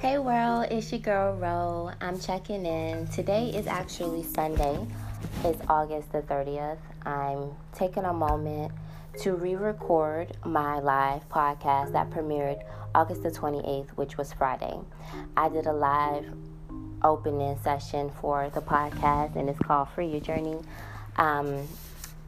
Hey world, it's your girl Ro. I'm checking in. Today is actually Sunday. It's August the 30th. I'm taking a moment to re record my live podcast that premiered August the 28th, which was Friday. I did a live opening session for the podcast, and it's called Free Your Journey. Um,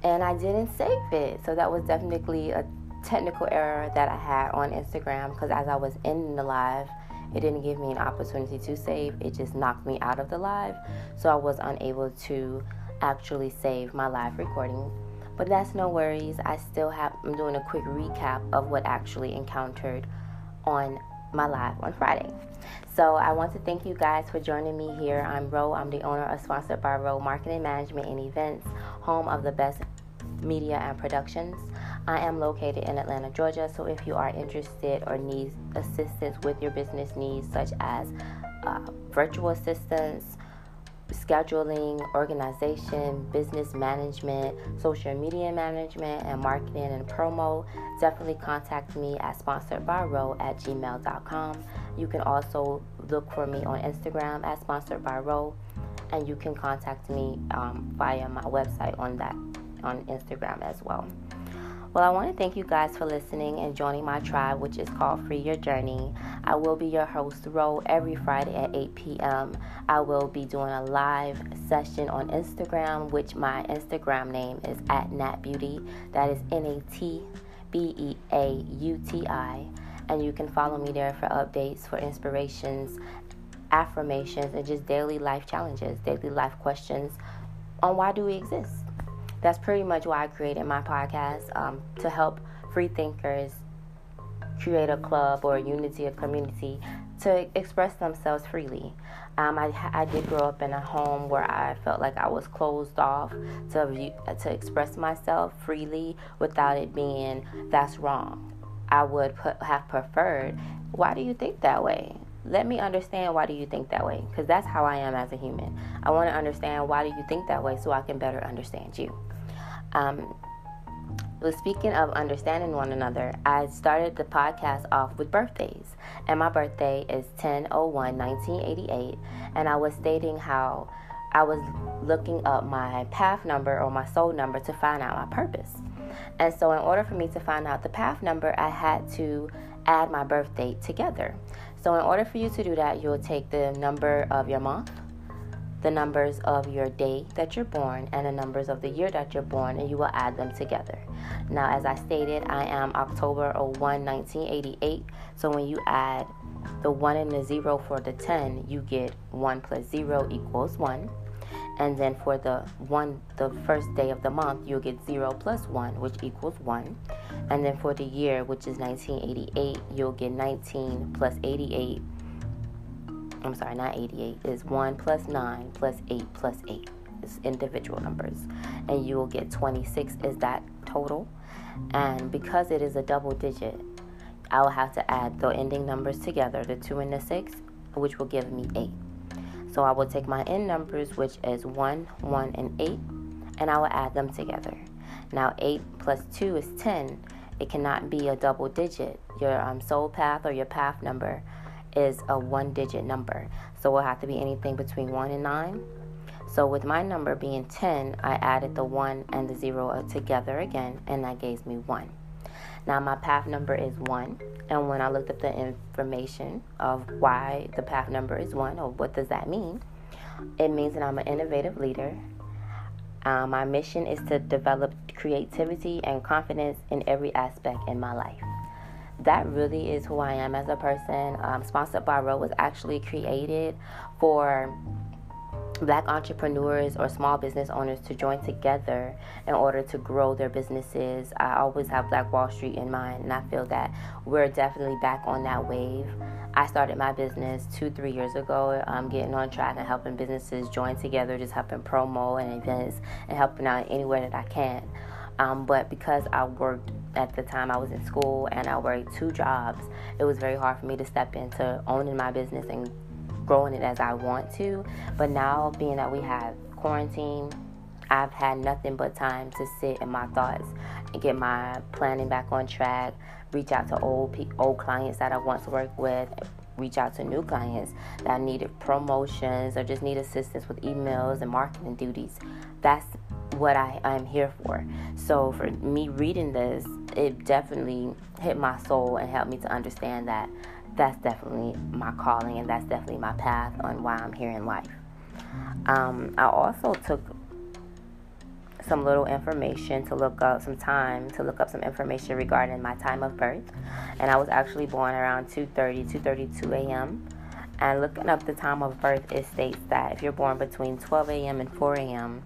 and I didn't save it, so that was definitely a technical error that I had on Instagram because as I was in the live, it didn't give me an opportunity to save. It just knocked me out of the live. So I was unable to actually save my live recording. But that's no worries. I still have I'm doing a quick recap of what actually encountered on my live on Friday. So I want to thank you guys for joining me here. I'm Ro. I'm the owner of Sponsored by Ro Marketing Management and Events, home of the best media and productions. I am located in Atlanta, Georgia, so if you are interested or need assistance with your business needs, such as uh, virtual assistance, scheduling, organization, business management, social media management, and marketing and promo, definitely contact me at sponsoredbyro at gmail.com. You can also look for me on Instagram at sponsoredbyro, and you can contact me um, via my website on that on Instagram as well. Well, I want to thank you guys for listening and joining my tribe, which is called Free Your Journey. I will be your host, Ro, every Friday at 8 p.m. I will be doing a live session on Instagram, which my Instagram name is at Nat Beauty. That is N A T B E A U T I. And you can follow me there for updates, for inspirations, affirmations, and just daily life challenges, daily life questions on why do we exist that's pretty much why I created my podcast um, to help free thinkers create a club or a unity, a community to express themselves freely. Um, I, I did grow up in a home where I felt like I was closed off to to express myself freely without it being that's wrong. I would put, have preferred. Why do you think that way? Let me understand why do you think that way because that's how I am as a human. I want to understand why do you think that way so I can better understand you. Um, speaking of understanding one another, I started the podcast off with birthdays. And my birthday is 10 01 1988. And I was stating how I was looking up my path number or my soul number to find out my purpose. And so, in order for me to find out the path number, I had to add my birth date together. So, in order for you to do that, you'll take the number of your month, the numbers of your day that you're born and the numbers of the year that you're born, and you will add them together. Now, as I stated, I am October 01, 1988. So when you add the 1 and the 0 for the 10, you get 1 plus 0 equals 1. And then for the one, the first day of the month, you'll get zero plus one, which equals one. And then for the year, which is 1988, you'll get 19 plus 88, I'm sorry, not 88, is 1 plus 9 plus 8 plus 8. It's individual numbers. And you will get 26 is that total. And because it is a double digit, I will have to add the ending numbers together, the 2 and the 6, which will give me 8. So I will take my end numbers, which is 1, 1, and 8, and I will add them together. Now 8 plus 2 is 10. It cannot be a double digit. Your um, soul path or your path number is a one digit number. So it will have to be anything between 1 and 9. So with my number being 10, I added the 1 and the 0 together again, and that gave me 1. Now my path number is 1, and when I looked at the information of why the path number is 1, or what does that mean, it means that I'm an innovative leader. Uh, my mission is to develop creativity and confidence in every aspect in my life that really is who I am as a person. Um, Sponsored by Ro was actually created for black entrepreneurs or small business owners to join together in order to grow their businesses. I always have Black Wall Street in mind, and I feel that we're definitely back on that wave. I started my business two, three years ago. I'm getting on track and helping businesses join together, just helping promo and events and helping out anywhere that I can. Um, but because I worked at the time I was in school and I worked two jobs, it was very hard for me to step into owning my business and growing it as I want to. But now, being that we have quarantine, I've had nothing but time to sit in my thoughts and get my planning back on track, reach out to old old clients that I once worked with, reach out to new clients that needed promotions or just need assistance with emails and marketing duties. That's what I, I'm here for. So for me reading this, it definitely hit my soul and helped me to understand that that's definitely my calling and that's definitely my path on why I'm here in life. Um, I also took some little information to look up some time to look up some information regarding my time of birth and i was actually born around 2.30 2.32 a.m and looking up the time of birth it states that if you're born between 12 a.m and 4 a.m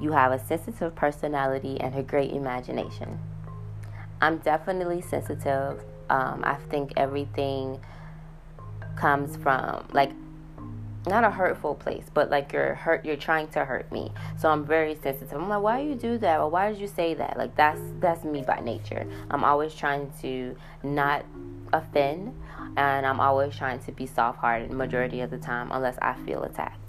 you have a sensitive personality and a great imagination i'm definitely sensitive um, i think everything comes from like not a hurtful place, but like you're hurt, you're trying to hurt me. So I'm very sensitive. I'm like, why do you do that? Or why did you say that? Like that's that's me by nature. I'm always trying to not offend, and I'm always trying to be soft-hearted majority of the time, unless I feel attacked.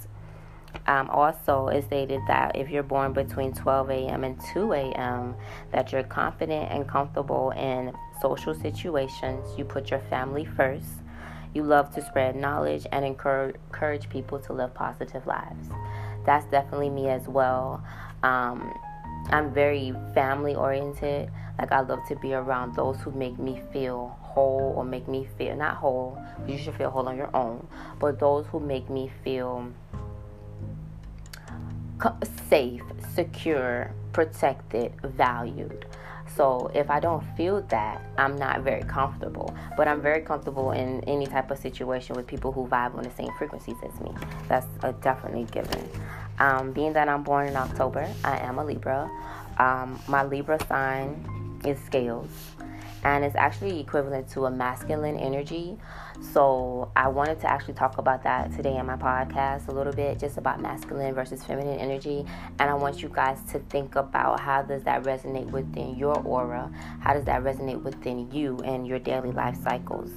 Um, also, it stated that if you're born between 12 a.m. and 2 a.m., that you're confident and comfortable in social situations. You put your family first you love to spread knowledge and encourage, people to live positive lives. That's definitely me as well. Um, I'm very family oriented. Like, I love to be around those who make me feel whole or make me feel not whole, you should feel whole on your own, but those who make me feel safe, secure, protected, valued. So if I don't feel that, I'm not very comfortable. But I'm very comfortable in any type of situation with people who vibe on the same frequencies as me. That's a definitely given. Um, being that I'm born in October, I am a Libra. Um, my Libra sign is scales and it's actually equivalent to a masculine energy. So I wanted to actually talk about that today in my podcast a little bit, just about masculine versus feminine energy. And I want you guys to think about how does that resonate within your aura? How does that resonate within you and your daily life cycles?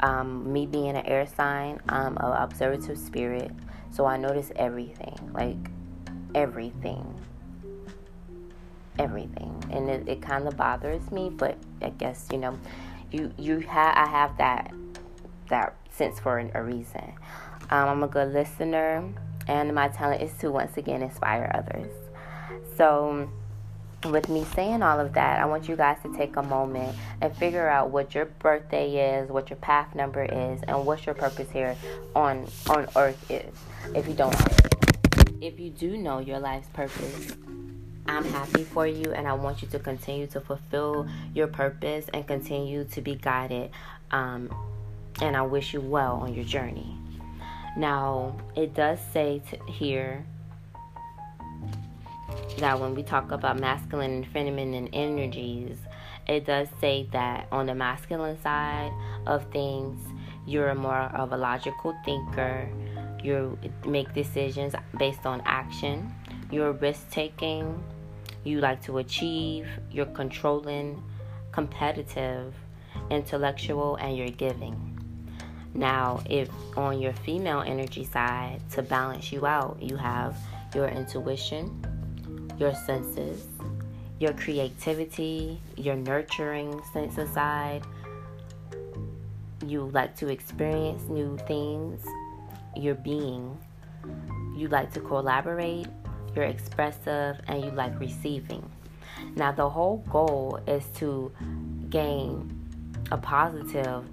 Um, me being an air sign, I'm an observative spirit, so I notice everything, like everything everything and it, it kind of bothers me but i guess you know you you have i have that that sense for a reason um, i'm a good listener and my talent is to once again inspire others so with me saying all of that, I want you guys to take a moment and figure out what your birthday is, what your path number is, and what your purpose here on on earth is. If you don't if you do know your life's purpose, I'm happy for you and I want you to continue to fulfill your purpose and continue to be guided. Um, and I wish you well on your journey. Now, it does say here that when we talk about masculine and feminine energies, it does say that on the masculine side of things, you're more of a logical thinker. You make decisions based on action. You're risk taking you like to achieve, you're controlling, competitive, intellectual, and you're giving. Now, if on your female energy side, to balance you out, you have your intuition, your senses, your creativity, your nurturing sense aside. You like to experience new things, your being. You like to collaborate you're expressive, and you like receiving. Now, the whole goal is to gain a positive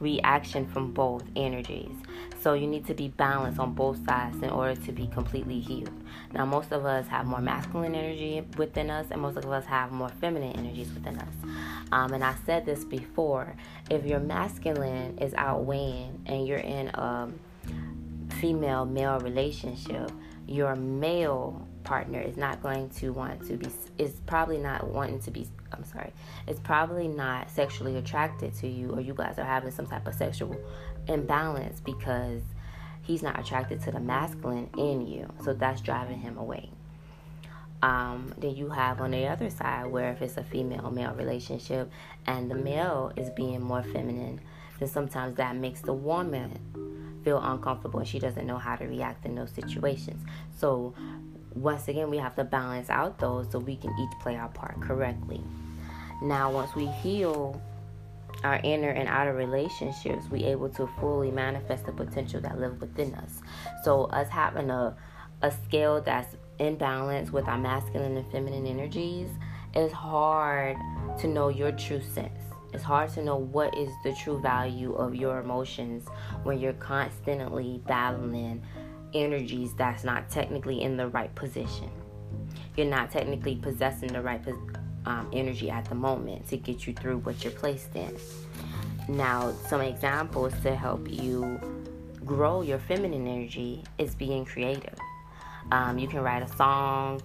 reaction from both energies. So you need to be balanced on both sides in order to be completely healed. Now, most of us have more masculine energy within us, and most of us have more feminine energies within us. Um, and I said this before if your masculine is outweighing and you're in a female male relationship, your male partner is not going to want to be is probably not wanting to be I'm sorry it's probably not sexually attracted to you or you guys are having some type of sexual imbalance because he's not attracted to the masculine in you so that's driving him away um, then you have on the other side where if it's a female male relationship and the male is being more feminine then sometimes that makes the woman feel uncomfortable and she doesn't know how to react in those situations. So, once again, we have to balance out those so we can each play our part correctly. Now, once we heal our inner and outer relationships, we're able to fully manifest the potential that live within us. So us having a a scale that's in balance with our masculine and feminine energies, it's hard to know your true sense. It's hard to know what is the true value of your emotions when you're constantly battling energies that's not technically in the right position. You're not technically possessing the right um, energy at the moment to get you through what you're placed in. Now, some examples to help you grow your feminine energy is being creative. Um, you can write a song,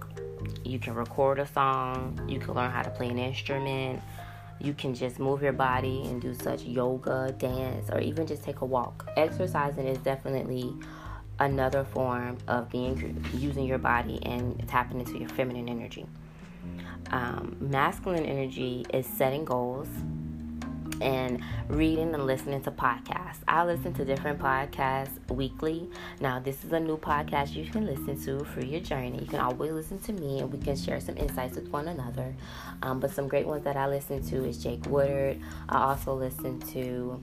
you can record a song, you can learn how to play an instrument, you can just move your body and do such yoga, dance, or even just take a walk. Exercising is definitely another form of being using your body and tapping into your feminine energy. Um, masculine energy is setting goals and reading and listening to podcasts. I listen to different podcasts weekly. Now, this is a new podcast you can listen to for your journey. You can always listen to me and we can share some insights with one another. Um, but some great ones that I listen to is Jake Woodard. I also listen to,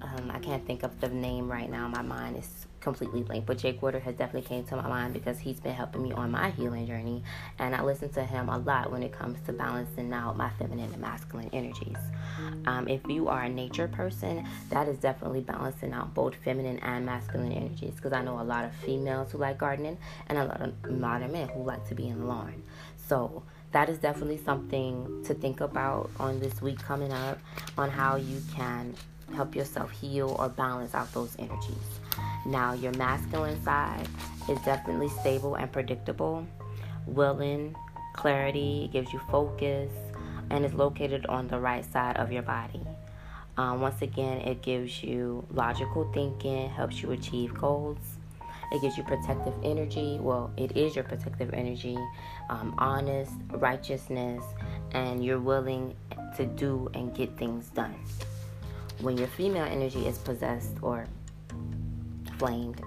um, I can't think of the name right now. My mind is completely blank. But Jake Woodard has definitely came to my mind because he's been helping me on my healing journey, and I listen to him a lot when it comes to balancing out my feminine and masculine energies. Um, if you are a nature person, that is definitely balancing out both feminine and masculine energies because I know a lot of females who like gardening and a lot of, modern men who like to be in the lawn. So that is definitely something to think about on this week coming up on how you can help yourself heal or balance out those energies. Now, your masculine side is definitely stable and predictable, willing, clarity, gives you focus, and is located on the right side of your body. Um, once again, it gives you logical thinking, helps you achieve goals. It gives you protective energy. Well, it is your protective energy, um, honest, righteousness, and you're willing to do and get things done. When your female energy is possessed or flamed,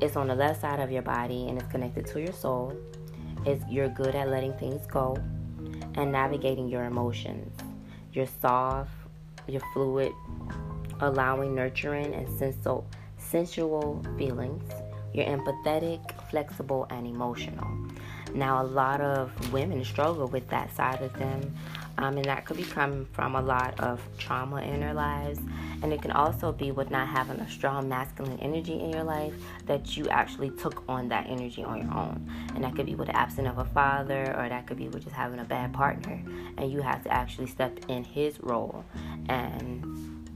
it's on the left side of your body and it's connected to your soul. It's, you're good at letting things go and navigating your emotions. You're soft, you're fluid, allowing nurturing and sensual, sensual feelings. You're empathetic, flexible, and emotional. Now, a lot of women struggle with that side of them, um, and that could be coming from a lot of trauma in their lives. And it can also be with not having a strong masculine energy in your life that you actually took on that energy on your own. And that could be with the absence of a father, or that could be with just having a bad partner, and you have to actually step in his role, and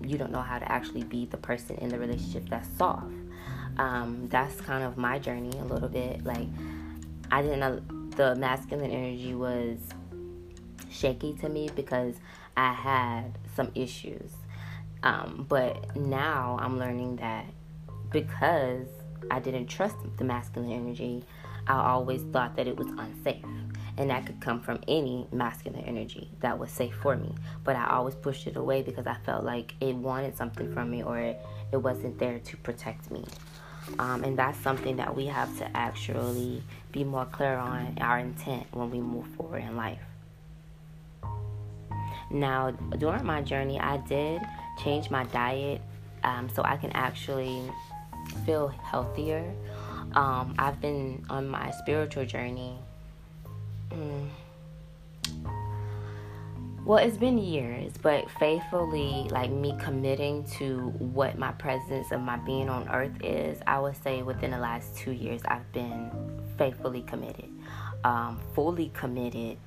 you don't know how to actually be the person in the relationship that's soft. Um, that's kind of my journey a little bit. Like, I didn't the masculine energy was shaky to me because I had some issues. Um, but now I'm learning that because I didn't trust the masculine energy, I always thought that it was unsafe. And that could come from any masculine energy that was safe for me. But I always pushed it away because I felt like it wanted something from me or it, it wasn't there to protect me. Um, and that's something that we have to actually be more clear on our intent when we move forward in life. Now, during my journey, I did change my diet um, so I can actually feel healthier. Um, I've been on my spiritual journey. Mm, well, it's been years, but faithfully, like me committing to what my presence of my being on earth is, I would say within the last two years, I've been faithfully committed. Um, fully committed,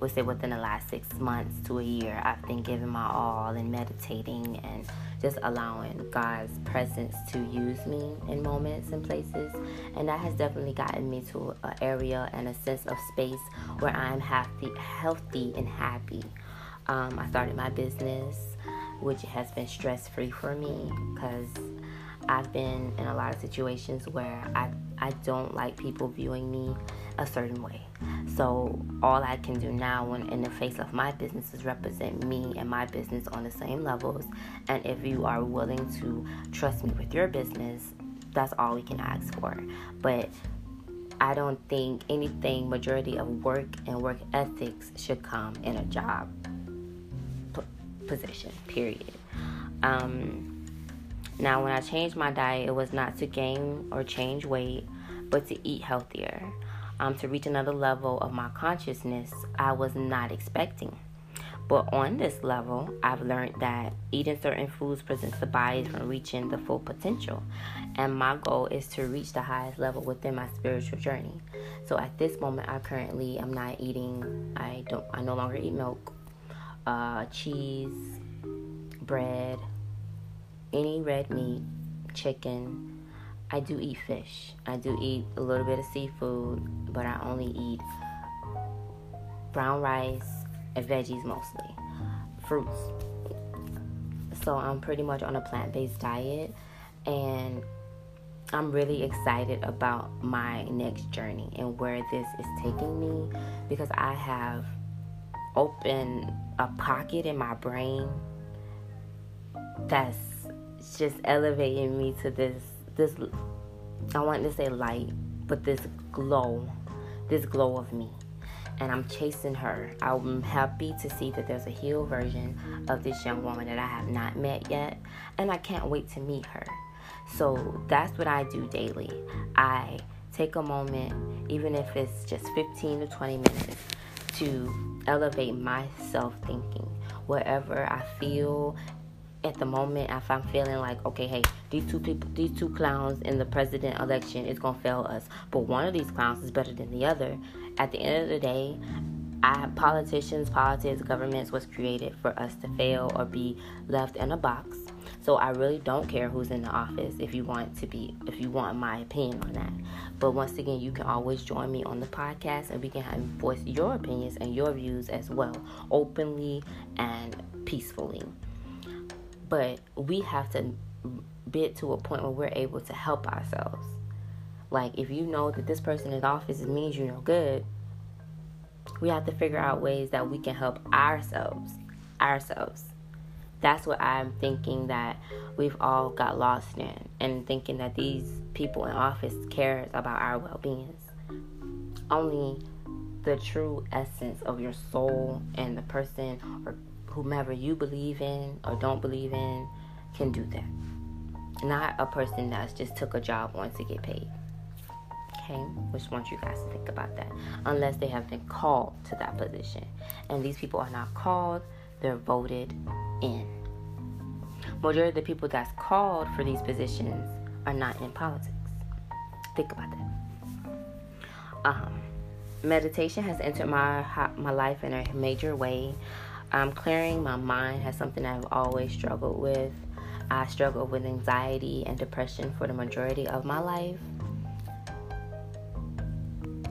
would say within the last six months to a year, I've been giving my all and meditating and just allowing God's presence to use me in moments and places. And that has definitely gotten me to an area and a sense of space where I'm happy, healthy and happy. Um, I started my business, which has been stress free for me because I've been in a lot of situations where I, I don't like people viewing me a certain way. So all I can do now when in the face of my business is represent me and my business on the same levels. And if you are willing to trust me with your business, that's all we can ask for. But I don't think anything majority of work and work ethics should come in a job position, period. Um, now, when I changed my diet, it was not to gain or change weight, but to eat healthier, um, to reach another level of my consciousness I was not expecting. But on this level, I've learned that eating certain foods prevents the body from reaching the full potential. And my goal is to reach the highest level within my spiritual journey. So at this moment, I currently am not eating. I don't. I no longer eat milk, uh, cheese, bread, any red meat, chicken. I do eat fish. I do eat a little bit of seafood, but I only eat brown rice and veggies mostly, fruits. So I'm pretty much on a plant based diet, and I'm really excited about my next journey and where this is taking me because I have opened a pocket in my brain that's just elevating me to this this I want to say light, but this glow, this glow of me. And I'm chasing her. I'm happy to see that there's a healed version of this young woman that I have not met yet. And I can't wait to meet her. So that's what I do daily. I take a moment, even if it's just 15 to 20 minutes, to elevate my self thinking. Wherever I feel at the moment if I'm feeling like okay hey these two people these two clowns in the president election is gonna fail us but one of these clowns is better than the other at the end of the day I politicians politics governments was created for us to fail or be left in a box so I really don't care who's in the office if you want to be if you want my opinion on that but once again you can always join me on the podcast and we can have, voice your opinions and your views as well openly and peacefully but we have to get to a point where we're able to help ourselves. Like if you know that this person in the office means you're no good, we have to figure out ways that we can help ourselves. Ourselves. That's what I'm thinking that we've all got lost in, and thinking that these people in office cares about our well-being. Only the true essence of your soul and the person or whomever you believe in or don't believe in can do that. Not a person that's just took a job on to get paid. Okay, which want you guys to think about that. Unless they have been called to that position. And these people are not called, they're voted in. Majority of the people that's called for these positions are not in politics. Think about that. Um, meditation has entered my my life in a major way. Um, clearing my mind has something I've always struggled with. I struggled with anxiety and depression for the majority of my life.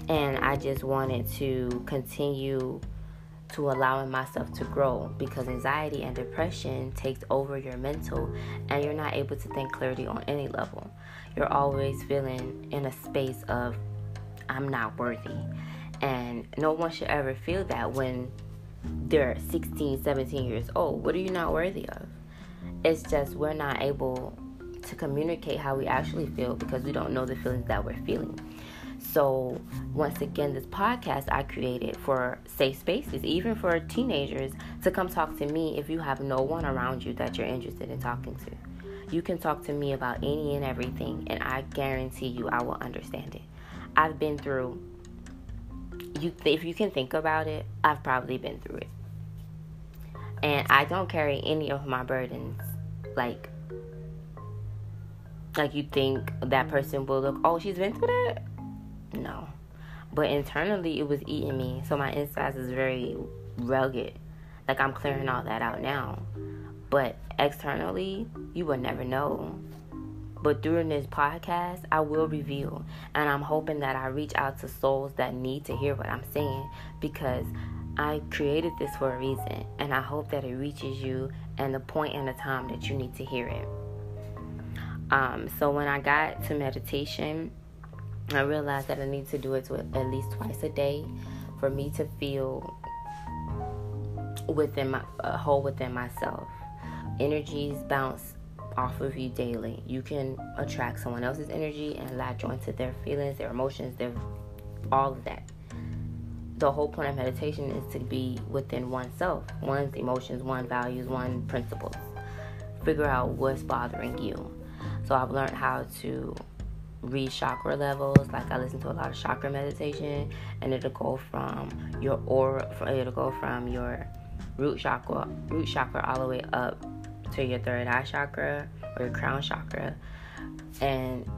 And I just wanted to continue to allowing myself to grow because anxiety and depression takes over your mental and you're not able to think clearly on any level. You're always feeling in a space of I'm not worthy. And no one should ever feel that when they're 16, 17 years old. What are you not worthy of? It's just we're not able to communicate how we actually feel because we don't know the feelings that we're feeling. So, once again, this podcast I created for safe spaces, even for teenagers, to come talk to me if you have no one around you that you're interested in talking to. You can talk to me about any and everything, and I guarantee you I will understand it. I've been through you if you can think about it, I've probably been through it. And I don't carry any of my burdens like like you think that person will look, "Oh, she's been through that?" No. But internally it was eating me. So my insides is very rugged. Like I'm clearing all that out now. But externally, you will never know but during this podcast, I will reveal. And I'm hoping that I reach out to souls that need to hear what I'm saying because I created this for a reason. And I hope that it reaches you and the point and the time that you need to hear it. Um, so when I got to meditation, I realized that I need to do it to at least twice a day for me to feel within my whole within myself. Energies bounce off of you daily. You can attract someone else's energy and latch onto their feelings, their emotions, their all of that. the whole point of meditation is to be within oneself, one's emotions, one values, one principles. Figure out what's bothering you. So I've learned how to read chakra levels. Like I listen to a lot of chakra meditation, and it'll go from your aura, it'll go from your root chakra, root chakra all the way up to your third eye chakra or your crown chakra, and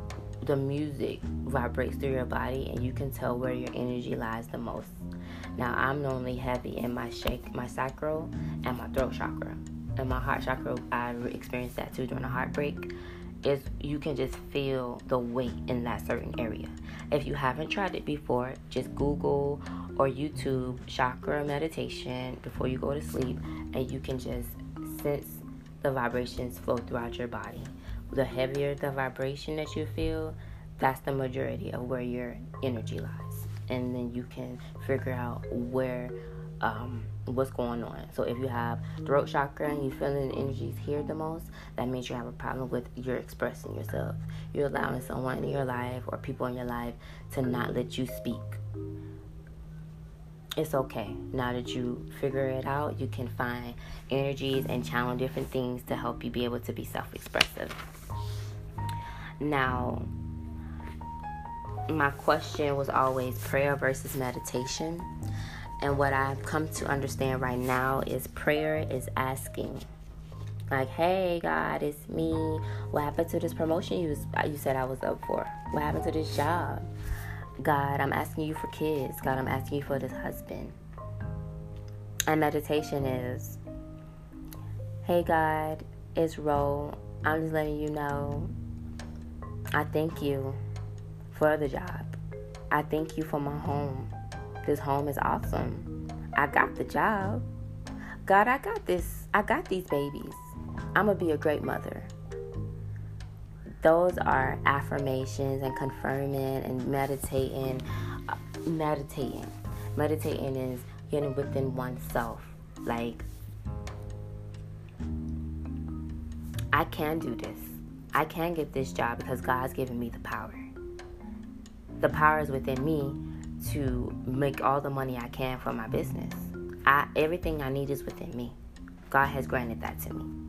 the music vibrates through your body, and you can tell where your energy lies the most. Now I'm normally heavy in my shake, my sacral, and my throat chakra. And my heart chakra, I experienced that too during a heartbreak is you can just feel the weight in that certain area. If you haven't tried it before, just Google or YouTube chakra meditation before you go to sleep, and you can just sense the vibrations flow throughout your body. The heavier the vibration that you feel, that's the majority of where your energy lies. And then you can figure out where um, what's going on. So if you have throat chakra and you feeling the energies here the most, that means you have a problem with you're expressing yourself. You're allowing someone in your life or people in your life to not let you speak. It's okay. Now that you figure it out, you can find energies and channel different things to help you be able to be self expressive. Now, my question was always prayer versus meditation. And what I've come to understand right now is prayer is asking. Like, hey God, it's me. What happened to this promotion you was, you said I was up for? What happened to this job? God, I'm asking you for kids. God, I'm asking you for this husband. And meditation is, hey God, it's Ro. I'm just letting you know. I thank you for the job. I thank you for my home. This home is awesome. I got the job. God, I got this. I got these babies. I'm going to be a great mother. Those are affirmations and confirming and meditating. Meditating. Meditating is getting within oneself. Like, I can do this. I can get this job because God's given me the power. The power is within me to make all the money I can for my business. I, everything I need is within me. God has granted that to me.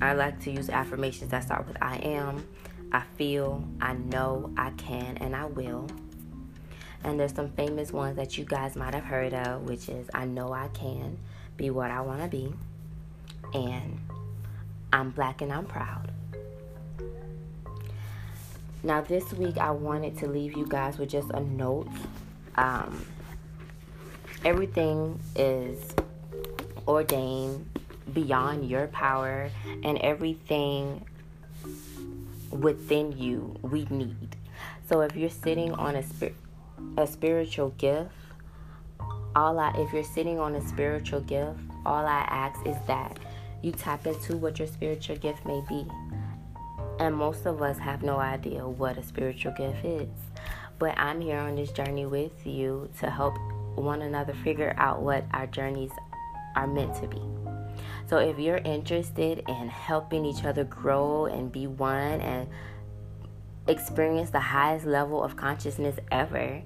I like to use affirmations that start with I am, I feel, I know, I can, and I will. And there's some famous ones that you guys might have heard of, which is I know I can be what I want to be, and I'm black and I'm proud. Now, this week I wanted to leave you guys with just a note. Um, everything is ordained beyond your power, and everything within you we need. So, if you're sitting on a spir- a spiritual gift, all I if you're sitting on a spiritual gift, all I ask is that you tap into what your spiritual gift may be. And most of us have no idea what a spiritual gift is. But I'm here on this journey with you to help one another figure out what our journeys are meant to be. So if you're interested in helping each other grow and be one and experience the highest level of consciousness ever,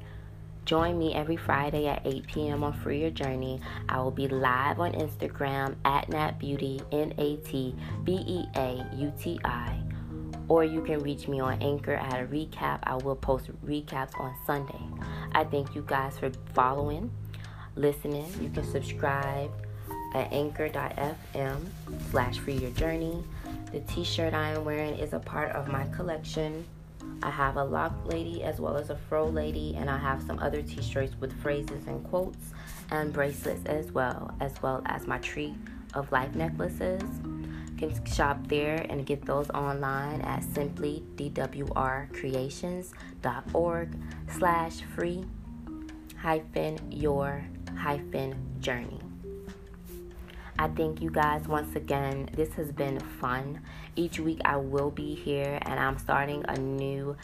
Join me every Friday at 8 p.m. on Free Your Journey. I will be live on Instagram at Nat Beauty, N A T B E A U T I or you can reach me on Anchor at a recap. I will post recaps on Sunday. I thank you guys for following, listening. You can subscribe at anchor.fm slash free your journey. The t-shirt I am wearing is a part of my collection. I have a lock lady as well as a fro lady, and I have some other t-shirts with phrases and quotes and bracelets as well, as well as my tree of life necklaces can shop there and get those online at simplydwrcreations.org slash free hyphen your hyphen journey. I thank you guys once again. This has been fun. Each week I will be here and I'm starting a new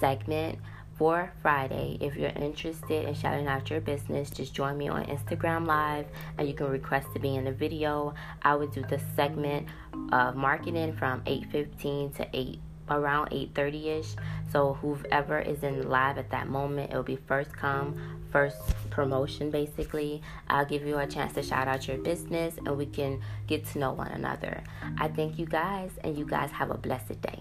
segment for Friday. If you're interested in shouting out your business, just join me on Instagram Live and you can request to be in the video. I would do the segment of marketing from 8:15 to 8 around 8.30ish so whoever is in live at that moment it'll be first come first promotion basically i'll give you a chance to shout out your business and we can get to know one another i thank you guys and you guys have a blessed day